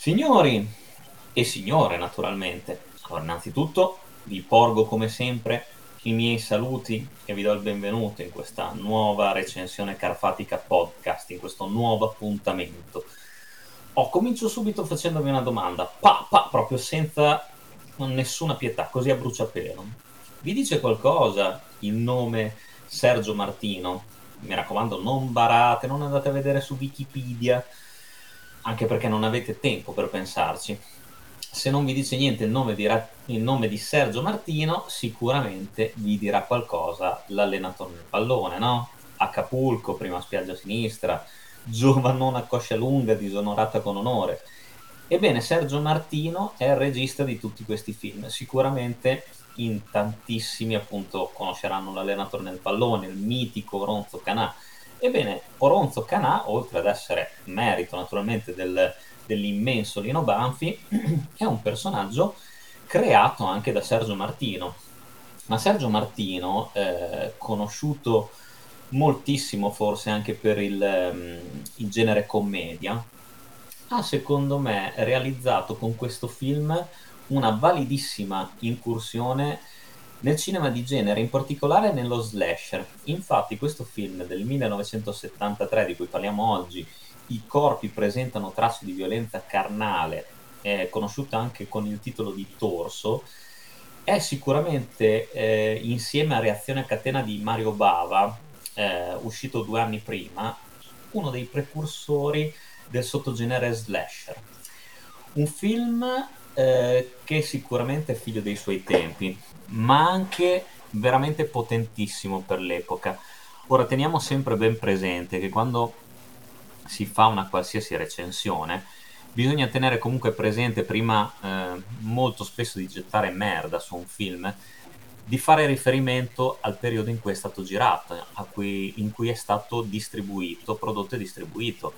Signori e signore, naturalmente. Allora, innanzitutto vi porgo come sempre i miei saluti e vi do il benvenuto in questa nuova recensione Carfatica Podcast, in questo nuovo appuntamento. Oh, comincio subito facendovi una domanda, pa, pa, proprio senza nessuna pietà, così a bruciapelo. Vi dice qualcosa il nome Sergio Martino? Mi raccomando, non barate, non andate a vedere su Wikipedia, anche perché non avete tempo per pensarci. Se non vi dice niente il nome di, il nome di Sergio Martino, sicuramente vi dirà qualcosa l'allenatore del pallone, no? Acapulco, prima spiaggia sinistra, giovanona coscia lunga, disonorata con onore. Ebbene, Sergio Martino è il regista di tutti questi film. Sicuramente in tantissimi appunto conosceranno l'allenatore nel pallone, il mitico Ronzo Canà. Ebbene, Oronzo Canà, oltre ad essere merito naturalmente del, dell'immenso Lino Banfi, è un personaggio creato anche da Sergio Martino. Ma Sergio Martino, eh, conosciuto moltissimo forse anche per il, um, il genere commedia, ha secondo me realizzato con questo film una validissima incursione nel cinema di genere, in particolare nello slasher. Infatti questo film del 1973 di cui parliamo oggi, I corpi presentano tracce di violenza carnale, è conosciuto anche con il titolo di Torso, è sicuramente eh, insieme a Reazione a catena di Mario Bava, eh, uscito due anni prima, uno dei precursori del sottogenere slasher. Un film eh, che sicuramente è figlio dei suoi tempi, ma anche veramente potentissimo per l'epoca. Ora teniamo sempre ben presente che quando si fa una qualsiasi recensione bisogna tenere comunque presente prima eh, molto spesso di gettare merda su un film di fare riferimento al periodo in cui è stato girato, cui, in cui è stato distribuito, prodotto e distribuito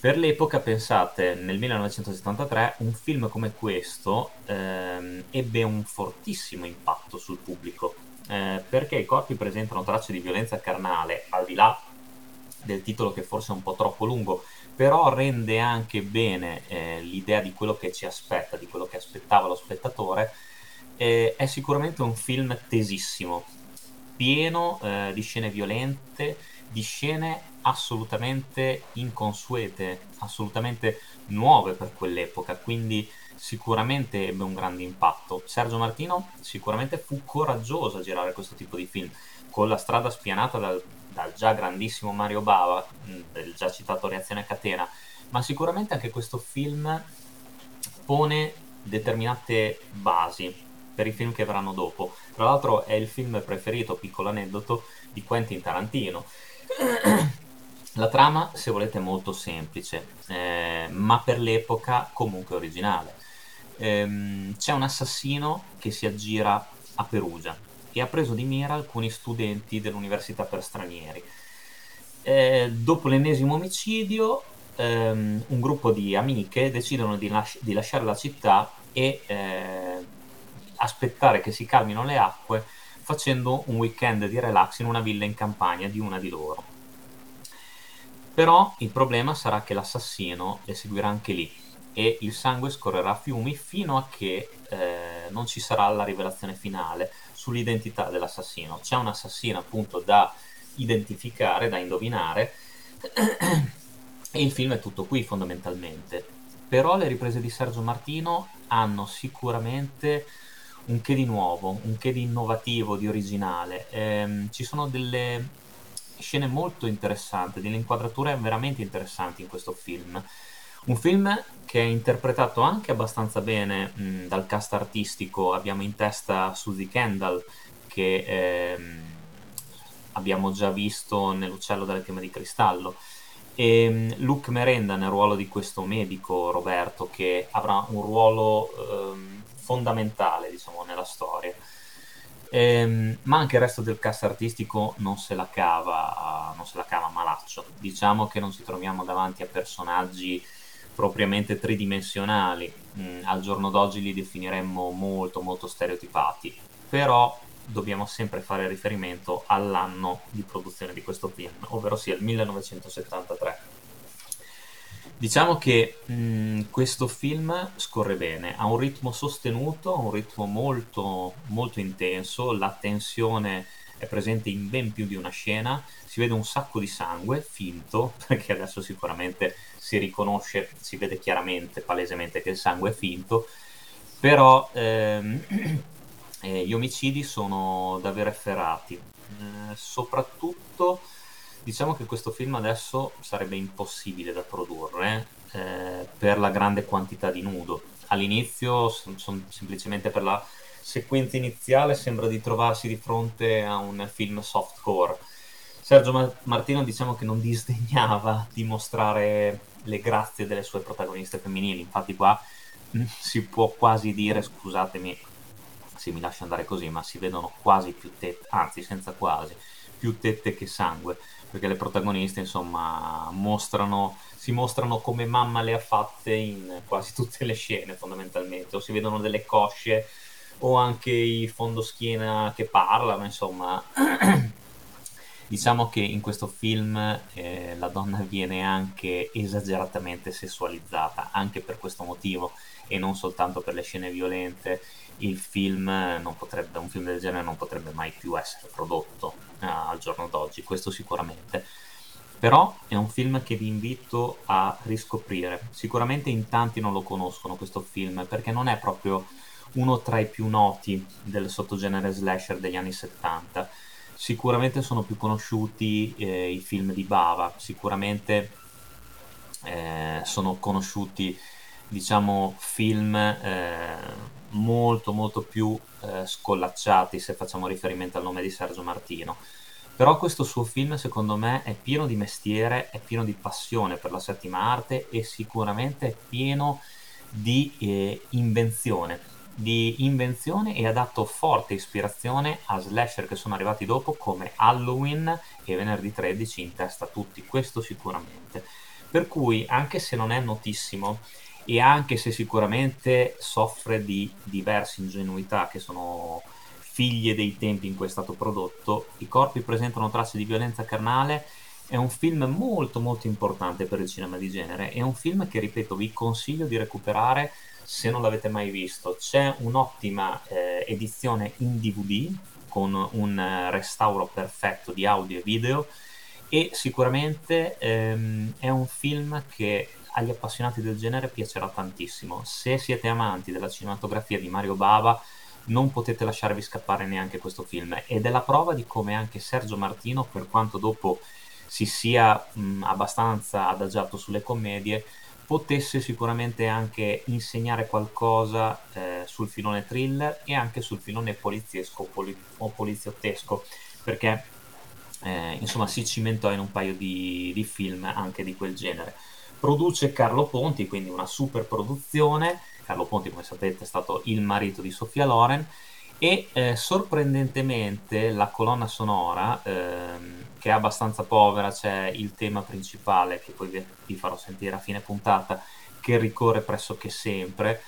per l'epoca, pensate, nel 1973 un film come questo ehm, ebbe un fortissimo impatto sul pubblico, eh, perché i corpi presentano tracce di violenza carnale, al di là del titolo che forse è un po' troppo lungo, però rende anche bene eh, l'idea di quello che ci aspetta, di quello che aspettava lo spettatore. Eh, è sicuramente un film tesissimo, pieno eh, di scene violente, di scene assolutamente inconsuete, assolutamente nuove per quell'epoca, quindi sicuramente ebbe un grande impatto. Sergio Martino sicuramente fu coraggioso a girare questo tipo di film, con la strada spianata dal, dal già grandissimo Mario Bava, del già citato Reazione a Catena, ma sicuramente anche questo film pone determinate basi per i film che verranno dopo. Tra l'altro è il film preferito, piccolo aneddoto, di Quentin Tarantino. La trama, se volete, è molto semplice, eh, ma per l'epoca comunque originale. Ehm, c'è un assassino che si aggira a Perugia e ha preso di mira alcuni studenti dell'università per stranieri. Eh, dopo l'ennesimo omicidio, ehm, un gruppo di amiche decidono di, las- di lasciare la città e eh, aspettare che si calmino le acque facendo un weekend di relax in una villa in campagna di una di loro. Però il problema sarà che l'assassino le seguirà anche lì e il sangue scorrerà a fiumi fino a che eh, non ci sarà la rivelazione finale sull'identità dell'assassino. C'è un assassino appunto da identificare, da indovinare e il film è tutto qui fondamentalmente. Però le riprese di Sergio Martino hanno sicuramente un che di nuovo, un che di innovativo, di originale. Eh, ci sono delle scene molto interessanti, delle inquadrature veramente interessanti in questo film. Un film che è interpretato anche abbastanza bene mh, dal cast artistico. Abbiamo in testa Suzy Kendall, che ehm, abbiamo già visto nell'Uccello dalle piume di cristallo. E Luke Merenda nel ruolo di questo medico Roberto, che avrà un ruolo ehm, fondamentale diciamo, nella storia. Ehm, ma anche il resto del cast artistico non se la cava, non se la cava malaccio. Diciamo che non ci troviamo davanti a personaggi propriamente tridimensionali. Mm, al giorno d'oggi li definiremmo molto molto stereotipati, però dobbiamo sempre fare riferimento all'anno di produzione di questo film, ovvero sia il 1973. Diciamo che mh, questo film scorre bene, ha un ritmo sostenuto, un ritmo molto, molto intenso, la tensione è presente in ben più di una scena, si vede un sacco di sangue, finto, perché adesso sicuramente si riconosce, si vede chiaramente, palesemente che il sangue è finto, però ehm, eh, gli omicidi sono davvero efferati, eh, soprattutto Diciamo che questo film adesso sarebbe impossibile da produrre eh, per la grande quantità di nudo. All'inizio, son, son semplicemente per la sequenza iniziale, sembra di trovarsi di fronte a un film softcore. Sergio Martino diciamo che non disdegnava di mostrare le grazie delle sue protagoniste femminili, infatti qua mm, si può quasi dire, scusatemi se mi lascio andare così, ma si vedono quasi più tette, anzi senza quasi, più tette che sangue perché le protagoniste insomma mostrano, si mostrano come mamma le ha fatte in quasi tutte le scene fondamentalmente, o si vedono delle cosce o anche i fondoschiena che parlano, insomma. diciamo che in questo film eh, la donna viene anche esageratamente sessualizzata, anche per questo motivo e non soltanto per le scene violente. Il film potrebbe, un film del genere non potrebbe mai più essere prodotto al giorno d'oggi, questo sicuramente. Però è un film che vi invito a riscoprire. Sicuramente in tanti non lo conoscono questo film perché non è proprio uno tra i più noti del sottogenere slasher degli anni 70. Sicuramente sono più conosciuti eh, i film di Bava, sicuramente eh, sono conosciuti diciamo film eh, molto molto più eh, scollacciati se facciamo riferimento al nome di Sergio Martino. Però questo suo film secondo me è pieno di mestiere, è pieno di passione per la settima arte e sicuramente è pieno di eh, invenzione, di invenzione e ha dato forte ispirazione a slasher che sono arrivati dopo come Halloween e Venerdì 13 in testa a tutti, questo sicuramente. Per cui anche se non è notissimo, e anche se sicuramente soffre di diverse ingenuità che sono figlie dei tempi in cui è stato prodotto, I corpi presentano tracce di violenza carnale è un film molto molto importante per il cinema di genere, è un film che ripeto vi consiglio di recuperare se non l'avete mai visto. C'è un'ottima eh, edizione in DVD con un eh, restauro perfetto di audio e video e sicuramente ehm, è un film che agli appassionati del genere piacerà tantissimo. Se siete amanti della cinematografia di Mario Bava, non potete lasciarvi scappare neanche questo film. Ed è la prova di come anche Sergio Martino, per quanto dopo si sia mh, abbastanza adagiato sulle commedie, potesse sicuramente anche insegnare qualcosa eh, sul filone thriller e anche sul filone poliziesco poli- o poliziottesco, perché eh, insomma si cimentò in un paio di, di film anche di quel genere. Produce Carlo Ponti, quindi una super produzione. Carlo Ponti, come sapete, è stato il marito di Sofia Loren. E eh, sorprendentemente la colonna sonora, ehm, che è abbastanza povera, c'è il tema principale che poi vi, farò sentire a fine puntata, che ricorre pressoché sempre.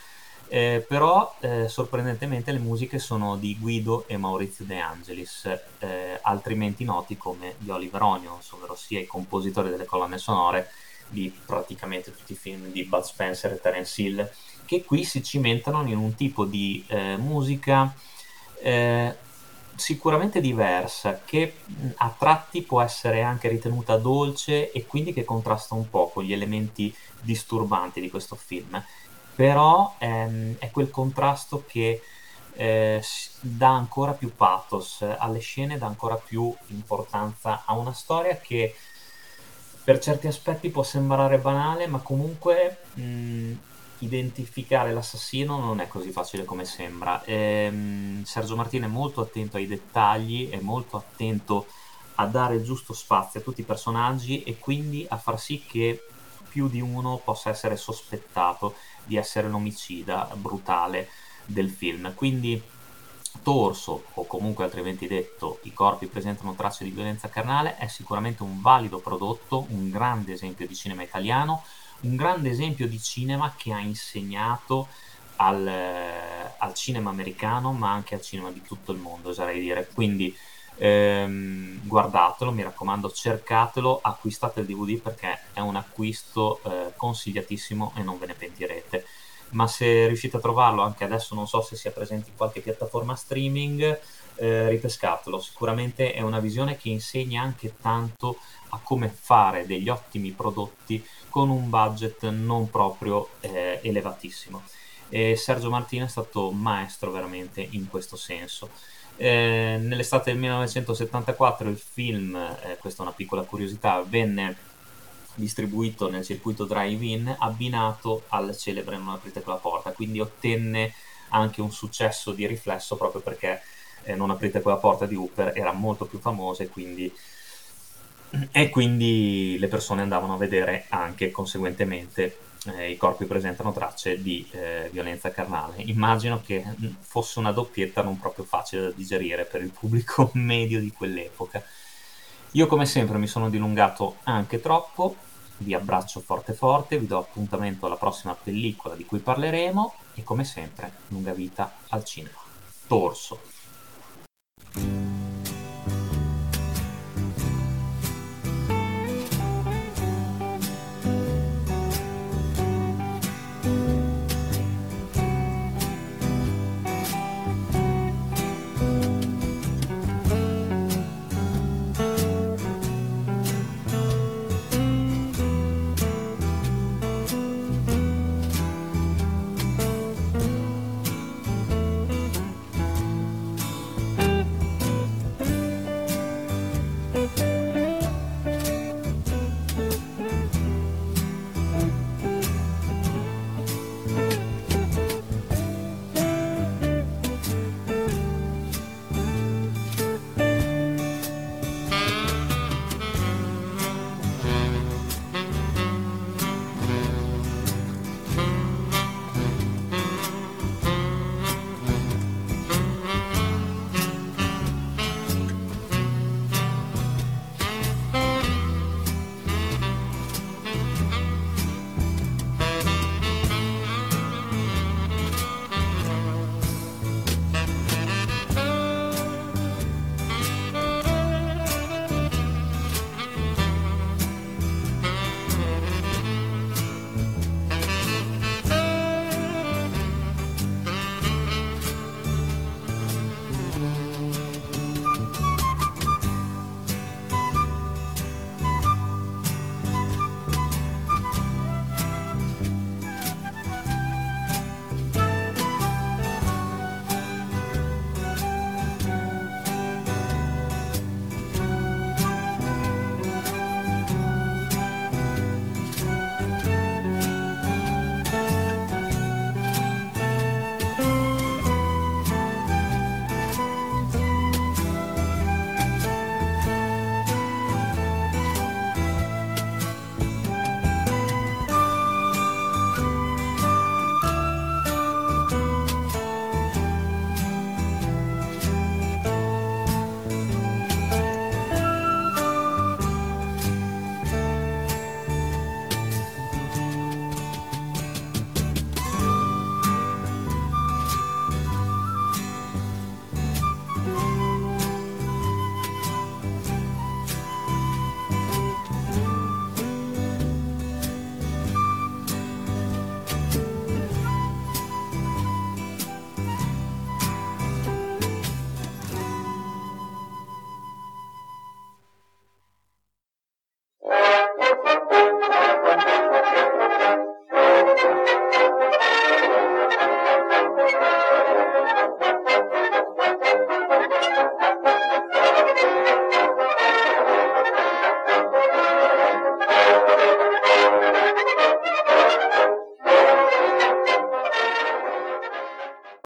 Eh, però eh, sorprendentemente le musiche sono di Guido e Maurizio De Angelis, eh, altrimenti noti come gli Oliver Onions, ovvero sia i compositori delle colonne sonore di praticamente tutti i film di Bud Spencer e Terence Hill, che qui si cimentano in un tipo di eh, musica eh, sicuramente diversa, che a tratti può essere anche ritenuta dolce e quindi che contrasta un po' con gli elementi disturbanti di questo film. Però ehm, è quel contrasto che eh, dà ancora più pathos alle scene, dà ancora più importanza a una storia che per certi aspetti può sembrare banale, ma comunque mh, identificare l'assassino non è così facile come sembra. E, mh, Sergio Martino è molto attento ai dettagli, è molto attento a dare il giusto spazio a tutti i personaggi e quindi a far sì che più di uno possa essere sospettato di essere l'omicida brutale del film. Quindi torso o comunque altrimenti detto i corpi presentano tracce di violenza carnale è sicuramente un valido prodotto, un grande esempio di cinema italiano, un grande esempio di cinema che ha insegnato al, al cinema americano ma anche al cinema di tutto il mondo oserei dire. Quindi Ehm, guardatelo, mi raccomando, cercatelo, acquistate il DVD perché è un acquisto eh, consigliatissimo e non ve ne pentirete. Ma se riuscite a trovarlo, anche adesso non so se sia presente in qualche piattaforma streaming, eh, ripescatelo. Sicuramente è una visione che insegna anche tanto a come fare degli ottimi prodotti con un budget non proprio eh, elevatissimo. E Sergio Martino è stato maestro veramente in questo senso. Eh, nell'estate del 1974 il film, eh, questa è una piccola curiosità, venne distribuito nel circuito drive-in abbinato al celebre Non aprite quella porta, quindi ottenne anche un successo di riflesso proprio perché eh, Non aprite quella porta di Hooper era molto più famosa e quindi, e quindi le persone andavano a vedere anche conseguentemente eh, i corpi presentano tracce di eh, violenza carnale. Immagino che fosse una doppietta non proprio facile da digerire per il pubblico medio di quell'epoca. Io come sempre mi sono dilungato anche troppo, vi abbraccio forte forte, vi do appuntamento alla prossima pellicola di cui parleremo e come sempre lunga vita al cinema. Torso.